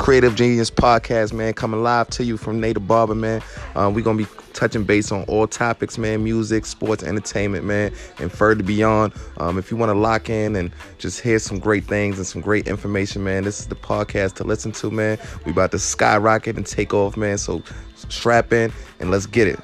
Creative Genius Podcast, man, coming live to you from Native Barber, man. Uh, we're gonna be touching base on all topics, man, music, sports, entertainment, man, and further beyond. Um, if you want to lock in and just hear some great things and some great information, man, this is the podcast to listen to, man. We about to skyrocket and take off, man. So strap in and let's get it.